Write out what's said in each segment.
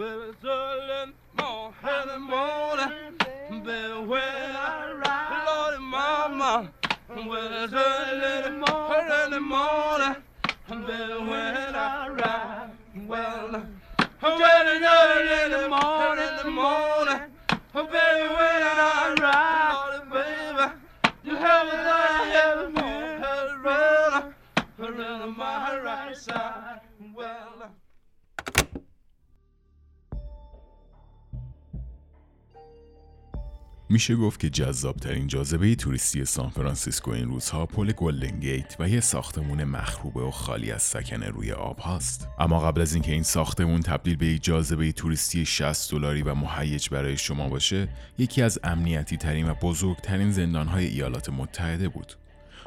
Well, it's early morning, early morning, baby, when I ride, Lordy Mama. Well, it's early morning, early morning, baby, when I ride. Well, when it's early in the morning, in the morning, baby, when I ride, Lordy, baby, you have me there, have me, have me, around my right side. میشه گفت که جذابترین جاذبه توریستی سان فرانسیسکو این روزها پل گلدن گیت و یه ساختمون مخروبه و خالی از سکنه روی آب هاست. اما قبل از اینکه این ساختمون تبدیل به یک جاذبه توریستی 60 دلاری و مهیج برای شما باشه، یکی از امنیتی ترین و بزرگترین زندانهای ایالات متحده بود.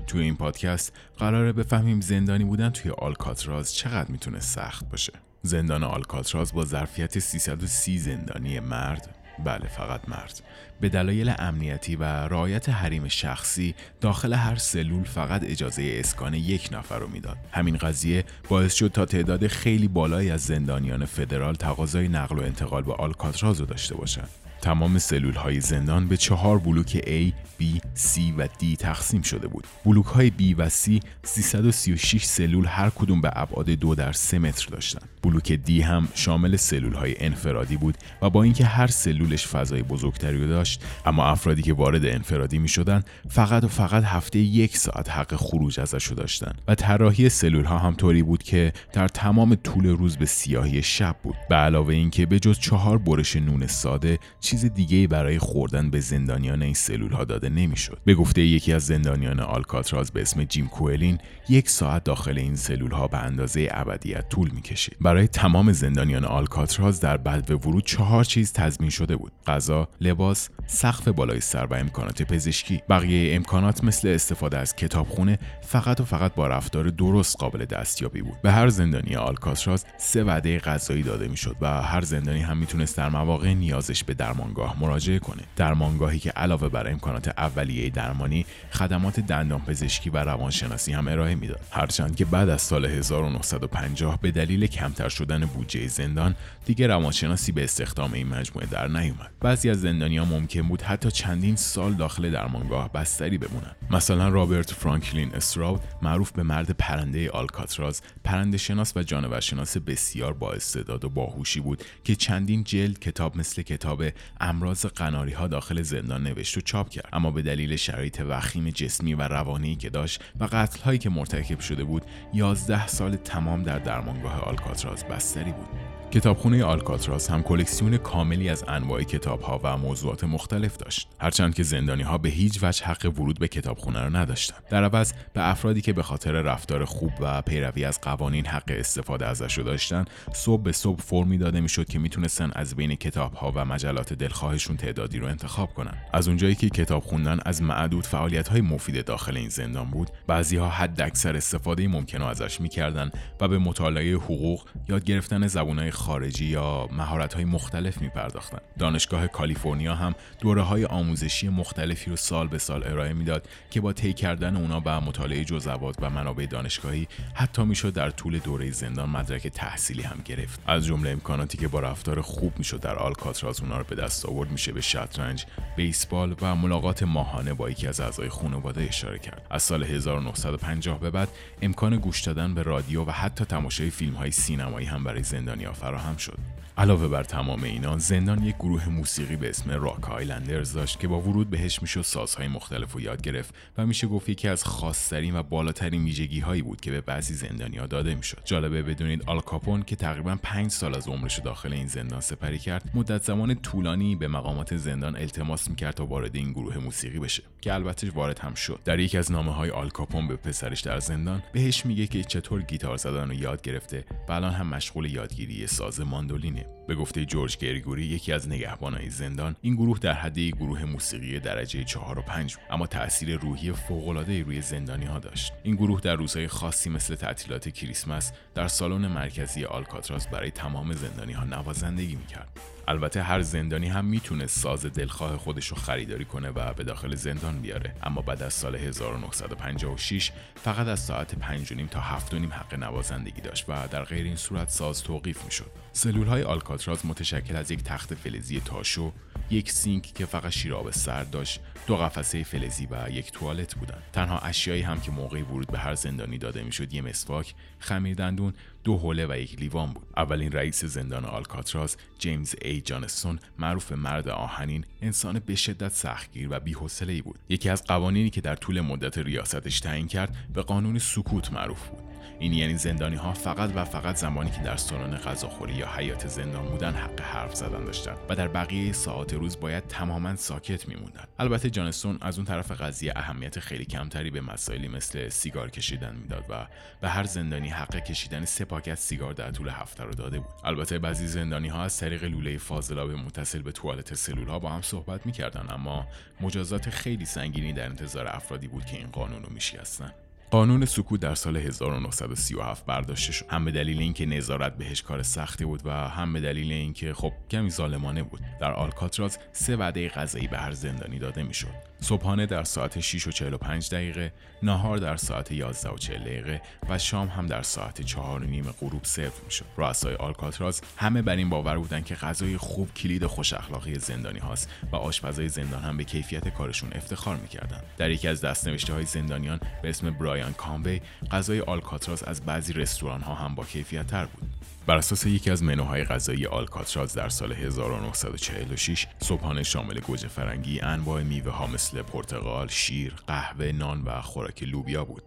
توی این پادکست قراره بفهمیم زندانی بودن توی آلکاتراز چقدر می‌تونه سخت باشه. زندان آلکاتراز با ظرفیت 330 زندانی مرد بله فقط مرد. به دلایل امنیتی و رعایت حریم شخصی داخل هر سلول فقط اجازه اسکان یک نفر رو می‌داد. همین قضیه باعث شد تا تعداد خیلی بالایی از زندانیان فدرال تقاضای نقل و انتقال به آلکاتراز رو داشته باشند تمام سلول های زندان به چهار بلوک A, B, C و D تقسیم شده بود. بلوک های B و C 336 سلول هر کدوم به ابعاد دو در 3 متر داشتند. بلوک D هم شامل سلول های انفرادی بود و با اینکه هر سلولش فضای بزرگتری داشت اما افرادی که وارد انفرادی می شدن فقط و فقط هفته یک ساعت حق خروج ازش داشتن و طراحی سلول ها هم طوری بود که در تمام طول روز به سیاهی شب بود به علاوه اینکه به جز چهار برش نون ساده چیز دیگه برای خوردن به زندانیان این سلول ها داده نمی‌شد. به گفته یکی از زندانیان آلکاتراز به اسم جیم کوئلین یک ساعت داخل این سلول ها به اندازه ابدیت طول می‌کشید. برای تمام زندانیان آلکاتراز در به ورود چهار چیز تضمین شده بود. غذا، لباس، سقف بالای سر و امکانات پزشکی. بقیه امکانات مثل استفاده از کتابخونه فقط و فقط با رفتار درست قابل دستیابی بود. به هر زندانی آلکاتراز سه وعده غذایی داده می‌شد و هر زندانی هم می‌تونست در مواقع نیازش به درمان درمانگاه مراجعه کنه. درمانگاهی که علاوه بر امکانات اولیه درمانی خدمات دندان پزشکی و روانشناسی هم ارائه می‌داد. هرچند که بعد از سال 1950 به دلیل کمتر شدن بودجه زندان دیگه روانشناسی به استخدام این مجموعه در نیومد. بعضی از زندانیا ممکن بود حتی چندین سال داخل درمانگاه بستری بمونن. مثلا رابرت فرانکلین استراود معروف به مرد پرنده آلکاتراز پرنده شناس و جانور شناس بسیار با استعداد و باهوشی بود که چندین جلد کتاب مثل کتاب امراض قناری ها داخل زندان نوشت و چاپ کرد. اما به دلیل شرایط وخیم جسمی و روانی که داشت و قتل هایی که مرتکب شده بود 11 سال تمام در درمانگاه آلکاتراز بستری بود. کتابخونه آلکاتراس هم کلکسیون کاملی از انواع کتابها و موضوعات مختلف داشت. هرچند که زندانی ها به هیچ وجه حق ورود به کتابخونه را نداشتند. در عوض به افرادی که به خاطر رفتار خوب و پیروی از قوانین حق استفاده ازش رو داشتن صبح به صبح فرمی داده می‌شد که می‌تونستن از بین کتابها و مجلات دلخواهشون تعدادی رو انتخاب کنن. از اونجایی که کتاب خوندن از معدود فعالیت های مفید داخل این زندان بود بعضی ها حد اکثر استفاده ممکن ازش می‌کردن و به مطالعه حقوق یاد گرفتن زبونهای خارجی یا مهارت های مختلف می پرداختن. دانشگاه کالیفرنیا هم دوره های آموزشی مختلفی رو سال به سال ارائه می‌داد که با طی کردن اونا و مطالعه جزوات و منابع دانشگاهی حتی می‌شد در طول دوره زندان مدرک تحصیلی هم گرفت از جمله امکاناتی که با رفتار خوب می‌شد در آلکاتراز اونا رو به دست آورد میشه به شطرنج بیسبال و ملاقات ماهانه با یکی از اعضای خانواده اشاره کرد از سال 1950 به بعد امکان گوش دادن به رادیو و حتی تماشای فیلم های سینمایی هم برای زندانیا فراهم شد. علاوه بر تمام اینا زندان یک گروه موسیقی به اسم Rock Islanders داشت که با ورود بهش می‌شد سازهای مختلف رو یاد گرفت و میشه گفت یکی از خاصترین و بالاترین ویژگی هایی بود که به بعضی زندانیا داده می‌شد. جالبه بدونید آلکاپون که تقریبا 5 سال از عمرش داخل این زندان سپری کرد مدت زمان طولانی به مقامات زندان التماس می‌کرد تا وارد این گروه موسیقی بشه که البته وارد هم شد. در یکی از نامه های آلکاپون به پسرش در زندان بهش میگه که چطور گیتار زدن رو یاد گرفته و الان هم مشغول یادگیری ساز ماندولینه. به گفته جورج گریگوری یکی از نگهبانای زندان این گروه در حد گروه موسیقی درجه 4 و 5 اما تاثیر روحی فوق‌العاده روی زندانی ها داشت. این گروه در روزهای خاصی مثل تعطیلات کریسمس در سالن مرکزی آلکاتراس برای تمام زندانی ها نوازندگی می‌کرد. البته هر زندانی هم می‌تونه ساز دلخواه خودش رو خریداری کنه و به داخل زندان بیاره. اما بعد از سال 1956 فقط از ساعت 5 تا 7 حق نوازندگی داشت و در غیر این صورت ساز توقیف می‌شد. می‌شد سلول های آلکاتراز متشکل از یک تخت فلزی تاشو یک سینک که فقط شیراب سرد داشت دو قفسه فلزی و یک توالت بودند. تنها اشیایی هم که موقع ورود به هر زندانی داده می‌شد یه مسواک خمیر دندون دو حوله و یک لیوان بود. اولین رئیس زندان آلکاتراز جیمز ای جانستون معروف مرد آهنین انسان به شدت سختگیر و بی‌حوصله‌ای بود. یکی از قوانینی که در طول مدت ریاستش تعیین کرد به قانون سکوت معروف بود. این یعنی زندانی ها فقط و فقط زمانی که در سالن غذاخوری یا حیات زندان بودن حق حرف زدن داشتند و در بقیه ساعات روز باید تماما ساکت میموندن. البته جانستون از اون طرف قضیه اهمیت خیلی کمتری به مسائلی مثل سیگار کشیدن می‌داد و به هر زندانی حق کشیدن سه پاکت سیگار در طول هفته رو داده بود. البته بعضی زندانی ها از طریق لوله فاضلاب متصل به توالت سلول ها با هم صحبت می‌کردن اما مجازات خیلی سنگینی در انتظار افرادی بود که این قانون رو میشکستن. قانون سکوت در سال 1937 برداشته شد. هم به دلیل اینکه نظارت بهش کار سختی بود و هم به دلیل اینکه خب کمی ظالمانه بود. در آلکاتراز سه وعده غذایی به هر زندانی داده می‌شد. صبحانه در ساعت 6 و 45 دقیقه ناهار در ساعت 11 و 40 دقیقه و شام هم در ساعت 4 و نیم غروب سرو می‌شد. رؤسای آلکاتراز همه بر این باور بودند که غذای خوب کلید خوش اخلاقی زندانی هاست و آشپزای زندان هم به کیفیت کارشون افتخار می‌کردند. در یکی از دستنوشته های زندانیان به اسم برایان کاموی غذای آلکاتراز از بعضی رستوران ها هم با کیفیت تر بود بر اساس یکی از منوهای غذایی آلکاتراز در سال 1946 صبحانه شامل گوجه فرنگی انواع میوه ها مثل پرتقال، شیر، قهوه، نان و خوراک لوبیا بود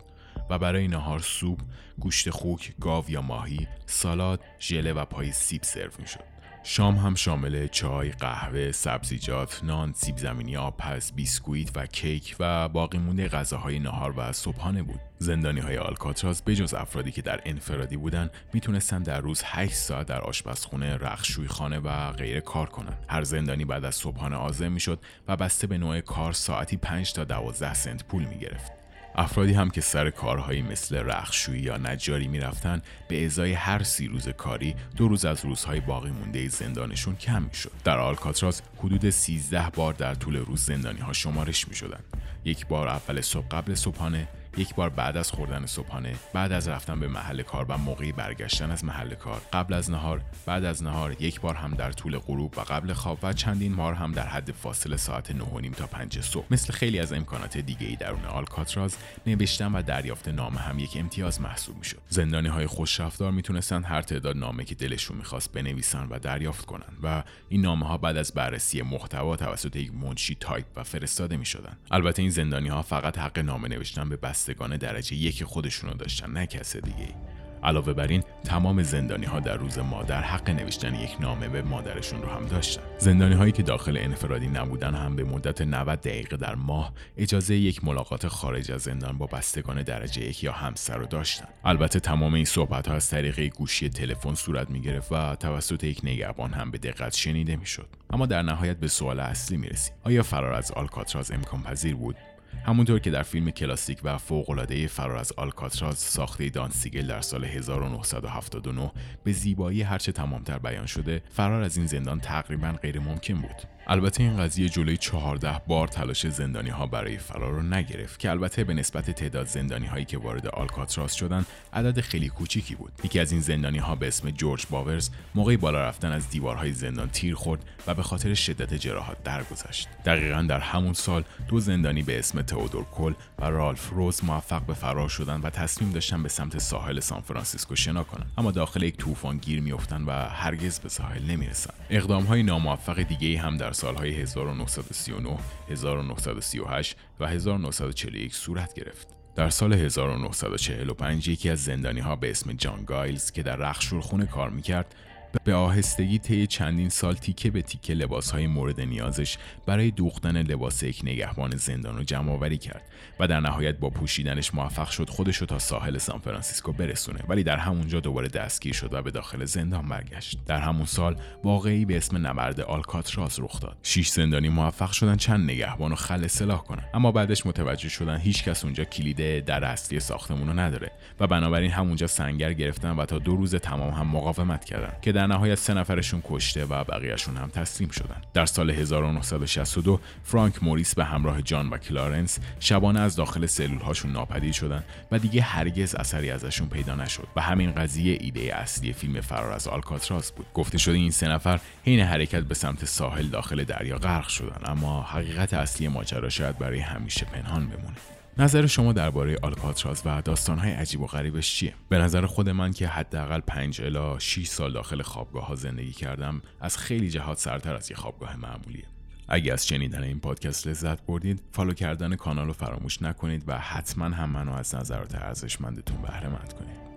و برای نهار سوپ، گوشت خوک، گاو یا ماهی، سالاد، ژله و پای سیب سرو می‌شد. شام هم شامل چای، قهوه، سبزیجات، نان، سیب زمینی آبپز، بیسکویت و کیک و باقی مونده غذاهای نهار و صبحانه بود. زندانی های آلکاتراز بجز افرادی که در انفرادی بودن می‌تونستن در روز 8 ساعت در آشپزخونه، رخشوی خانه و غیره کار کنند. هر زندانی بعد از صبحانه آزم می‌شد و بسته به نوع کار ساعتی 5 تا 12 سنت پول می‌گرفت. افرادی هم که سر کارهایی مثل رخشویی یا نجاری می‌رفتن به ازای هر سی روز کاری دو روز از روزهای باقی مونده زندانشون کم می‌شد در آلکاتراز حدود 13 بار در طول روز زندانی ها شمارش می شدن. یک بار اول صبح قبل صبحانه یک بار بعد از خوردن صبحانه بعد از رفتن به محل کار و موقعی برگشتن از محل کار قبل از نهار بعد از نهار یک بار هم در طول غروب و قبل خواب و چندین بار هم در حد فاصله ساعت 9 تا 5 صبح مثل خیلی از امکانات دیگه ای درون آلکاتراز نوشتن و دریافت نامه هم یک امتیاز محسوب می‌شد. زندانی های خوشرفتار می‌تونستن هر تعداد نامه که دلشون می‌خواست بنویسن و دریافت کنن و این نامه ها بعد از بررسی محتوا توسط یک منشی تایپ و فرستاده می‌شدن. البته این زندانی ها فقط حق نامه نوشتن به بس بستگان درجه یک خودشونو داشتن نه کس دیگه علاوه بر این تمام زندانی ها در روز مادر حق نوشتن یک نامه به مادرشون رو هم داشتن. زندانی هایی که داخل انفرادی نبودن هم به مدت 90 دقیقه در ماه اجازه یک ملاقات خارج از زندان با بستگان درجه یک یا همسر رو داشتن. البته تمام این صحبت ها از طریق گوشی تلفن صورت می گرفت و توسط یک نگهبان هم به دقت شنیده می‌شد. اما در نهایت به سوال اصلی می رسیم آیا فرار از آلکاتراز امکان پذیر بود؟ همونطور که در فیلم کلاسیک و فوق‌العاده فرار از آلکاتراز ساخته دانسیگل در سال 1979 به زیبایی هرچه تمامتر بیان شده فرار از این زندان تقریبا غیر ممکن بود. البته این قضیه جلوی 14 بار تلاش زندانی ها برای فرار رو نگرفت که البته به نسبت تعداد زندانی هایی که وارد آلکاتراس شدن عدد خیلی کوچیکی بود. یکی از این زندانی ها به اسم جورج باورز موقعی بالا رفتن از دیوارهای زندان تیر خورد و به خاطر شدت جراحات درگذشت. دقیقا در همون سال دو زندانی به اسم تئودور کل و رالف روز موفق به فرار شدن و تصمیم داشتن به سمت ساحل سان فرانسیسکو شنا کنند اما داخل یک طوفان گیر میافتند و هرگز به ساحل نمی‌رسند اقدام های ناموفق دیگه هم در سالهای 1939 1938 و 1941 صورت گرفت. در سال 1945 یکی از زندانی ها به اسم جان گایلز که در رختشورخونه کار می‌کرد به آهستگی طی چندین سال تیکه به تیکه لباس های مورد نیازش برای دوختن لباس یک نگهبان زندان رو جمع آوری کرد و در نهایت با پوشیدنش موفق شد خودش رو تا ساحل سان فرانسیسکو برسونه. ولی در همونجا دوباره دستگیر شد و به داخل زندان برگشت. در همون سال واقعه ای به اسم نبرد آلکاتراز رخ داد. شش زندانی موفق شدن چند نگهبان رو خلع سلاح کنن. اما بعدش متوجه شدن هیچکس اونجا کلید در اصلی ساختمون رو نداره و بنابراین همونجا سنگر گرفتن و تا دو روز تمام هم مقاومت کردن که در در نهایت سه نفرشون کشته و بقیهشون هم تسلیم شدن. در سال 1962 فرانک موریس به همراه جان و کلارنس شبانه از داخل سلول هاشون ناپدید شدن و دیگه هرگز اثری ازشون پیدا نشد و همین قضیه ایده اصلی فیلم فرار از آلکاتراز بود. گفته شده این سه نفر حین حرکت به سمت ساحل داخل دریا غرق شدن اما حقیقت اصلی ماجرا شاید برای همیشه پنهان بمونه. نظر شما درباره آلکاتراز و داستانهای عجیب و غریبش چیه؟ به نظر خود من که حداقل 5 الا 6 سال داخل خوابگاه ها زندگی کردم از خیلی جهات سرتر از یه خوابگاه معمولیه. اگه از شنیدن این پادکست لذت بردید فالو کردن کانال رو فراموش نکنید و حتما هم منو از نظرات ارزشمندتون بهره مند کنید